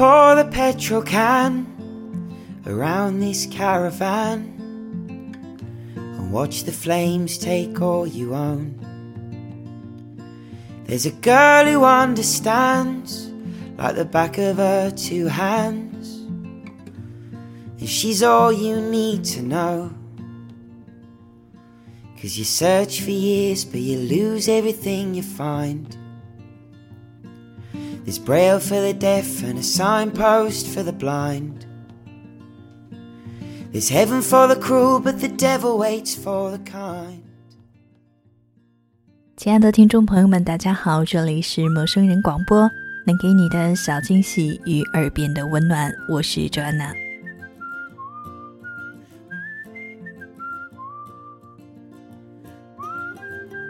pour the petrol can around this caravan and watch the flames take all you own. There's a girl who understands like the back of her two hands, and she's all you need to know. Cause you search for years, but you lose everything you find. Is braille for the deaf and a signpost for the blind. There's heaven for the cruel, but the devil waits for the kind. 亲爱的听众朋友们，大家好，这里是陌生人广播，能给你的小惊喜与耳边的温暖，我是 Joanna。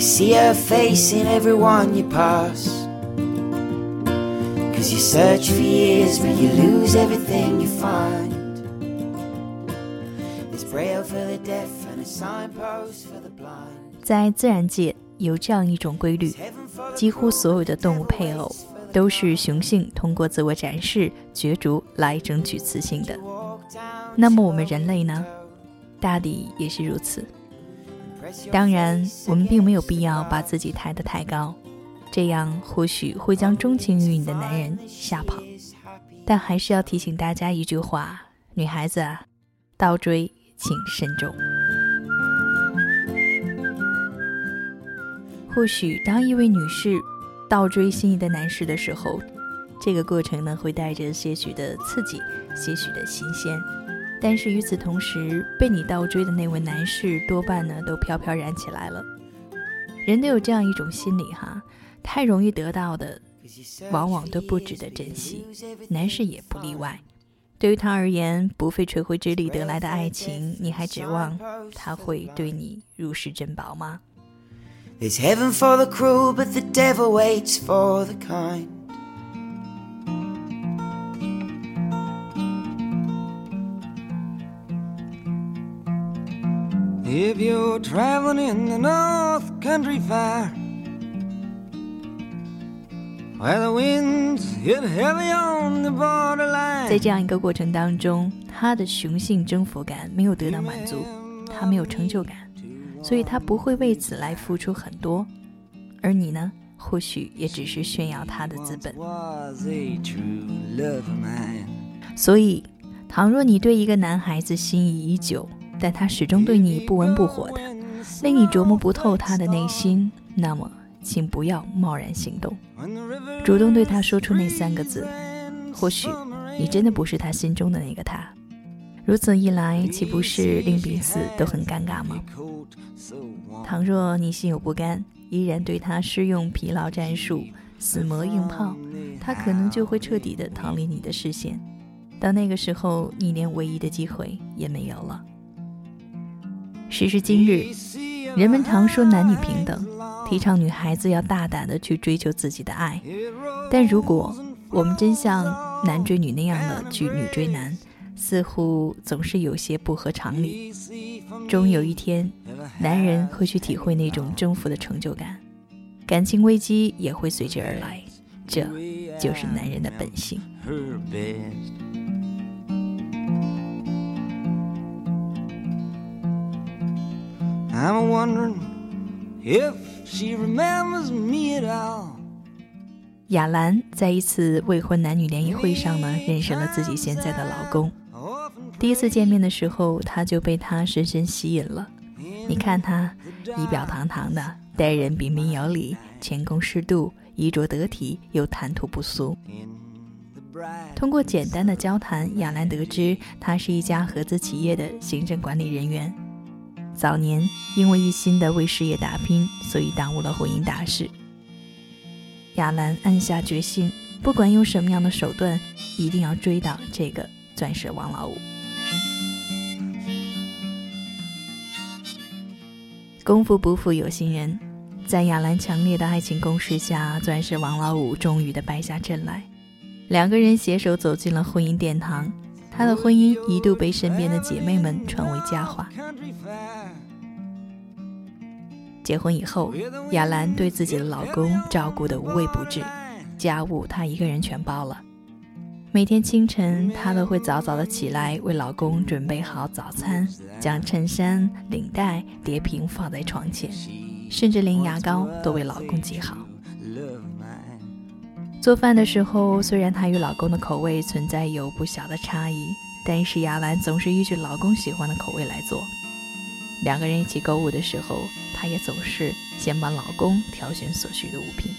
see her face in everyone you pass. Cause you search for years, but you lose everything you find. There's braille for the deaf and a signpost for the blind. 在自然界有这样一种规律，几乎所有的动物配偶都是雄性通过自我展示、角逐来争取雌性的。那么我们人类呢？大抵也是如此。当然，我们并没有必要把自己抬得太高，这样或许会将钟情于你的男人吓跑。但还是要提醒大家一句话：女孩子，倒追请慎重。或许当一位女士倒追心仪的男士的时候，这个过程呢会带着些许的刺激，些许的新鲜。但是与此同时，被你倒追的那位男士多半呢都飘飘然起来了。人都有这样一种心理哈，太容易得到的，往往都不值得珍惜。男士也不例外。对于他而言，不费吹灰之力得来的爱情，你还指望他会对你如释珍宝吗？If you're traveling in the North Country Fire, where the winds hit heavy on the borderline. 在这样一个过程当中，他的雄性征服感没有得到满足，他没有成就感，所以他不会为此来付出很多。而你呢，或许也只是炫耀他的资本。所以，倘若你对一个男孩子心仪已久，但他始终对你不温不火的，令你琢磨不透他的内心，那么请不要贸然行动，主动对他说出那三个字。或许你真的不是他心中的那个他，如此一来，岂不是令彼此都很尴尬吗？倘若你心有不甘，依然对他施用疲劳战术、死磨硬泡，他可能就会彻底的逃离你的视线。到那个时候，你连唯一的机会也没有了。时至今日，人们常说男女平等，提倡女孩子要大胆的去追求自己的爱。但如果我们真像男追女那样的去女追男，似乎总是有些不合常理。终有一天，男人会去体会那种征服的成就感，感情危机也会随之而来。这就是男人的本性。I'm wondering if she remembers me at all. 亚兰在一次未婚男女联谊会上呢，认识了自己现在的老公。第一次见面的时候，他就被他深深吸引了。你看他仪表堂堂的，待人彬彬有礼，谦恭适度，衣着得体，又谈吐不俗。通过简单的交谈，亚兰得知他是一家合资企业的行政管理人员。早年因为一心的为事业打拼，所以耽误了婚姻大事。亚兰暗下决心，不管用什么样的手段，一定要追到这个钻石王老五。功夫不负有心人，在亚兰强烈的爱情攻势下，钻石王老五终于的败下阵来。两个人携手走进了婚姻殿堂，她的婚姻一度被身边的姐妹们传为佳话。结婚以后，亚兰对自己的老公照顾得无微不至，家务她一个人全包了。每天清晨，她都会早早的起来为老公准备好早餐，将衬衫、领带叠平放在床前，甚至连牙膏都为老公挤好。做饭的时候，虽然她与老公的口味存在有不小的差异，但是雅兰总是依据老公喜欢的口味来做。两个人一起购物的时候，她也总是先帮老公挑选所需的物品。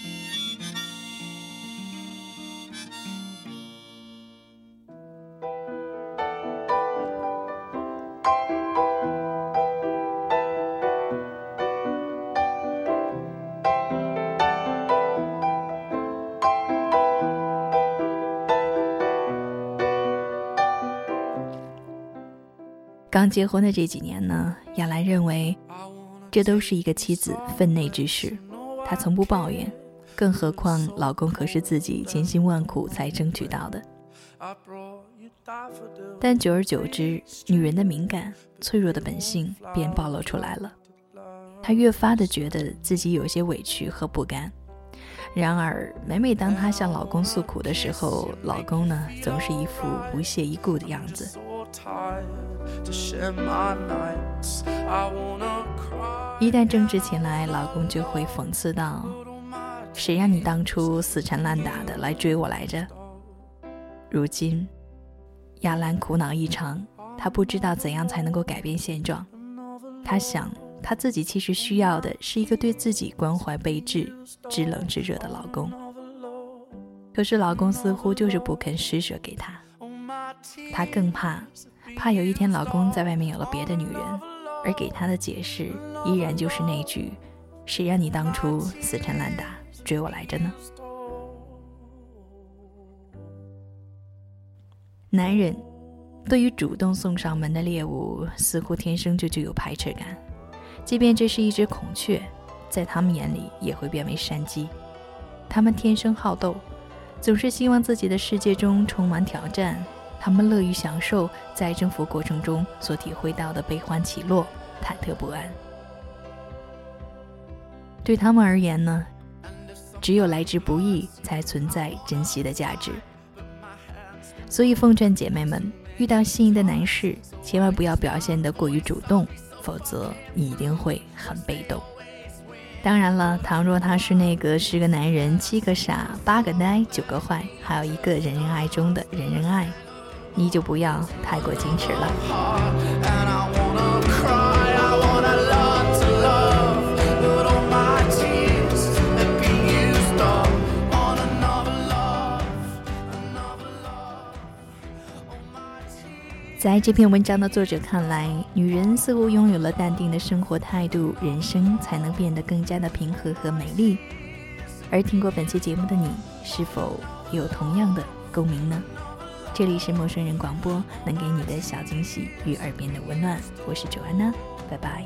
刚结婚的这几年呢，亚兰认为这都是一个妻子分内之事，她从不抱怨，更何况老公可是自己千辛万苦才争取到的。但久而久之，女人的敏感、脆弱的本性便暴露出来了，她越发的觉得自己有些委屈和不甘。然而，每每当她向老公诉苦的时候，老公呢总是一副不屑一顾的样子。一旦争执起来，老公就会讽刺道：“谁让你当初死缠烂打的来追我来着？”如今，亚兰苦恼异常，她不知道怎样才能够改变现状。她想，她自己其实需要的是一个对自己关怀备至、知冷知热的老公。可是，老公似乎就是不肯施舍给她。她更怕。怕有一天老公在外面有了别的女人，而给她的解释依然就是那句：“谁让你当初死缠烂打追我来着呢？”男人对于主动送上门的猎物，似乎天生就具有排斥感，即便这是一只孔雀，在他们眼里也会变为山鸡。他们天生好斗，总是希望自己的世界中充满挑战。他们乐于享受在征服过程中所体会到的悲欢起落、忐忑不安。对他们而言呢，只有来之不易才存在珍惜的价值。所以，奉劝姐妹们，遇到心仪的男士，千万不要表现得过于主动，否则你一定会很被动。当然了，倘若他是那个十个男人七个傻、八个呆、九个坏，还有一个人人爱中的人人爱。你就不要太过矜持了。在这篇文章的作者看来，女人似乎拥有了淡定的生活态度，人生才能变得更加的平和和美丽。而听过本期节目的你，是否有同样的共鸣呢？这里是陌生人广播，能给你的小惊喜与耳边的温暖。我是卓安娜，拜拜。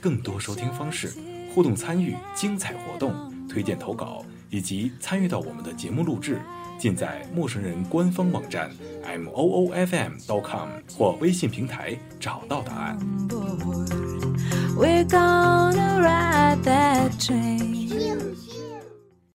更多收听方式、互动参与、精彩活动、推荐投稿以及参与到我们的节目录制，尽在陌生人官方网站 m o o f m dot com 或微信平台找到答案。We're gonna ride that.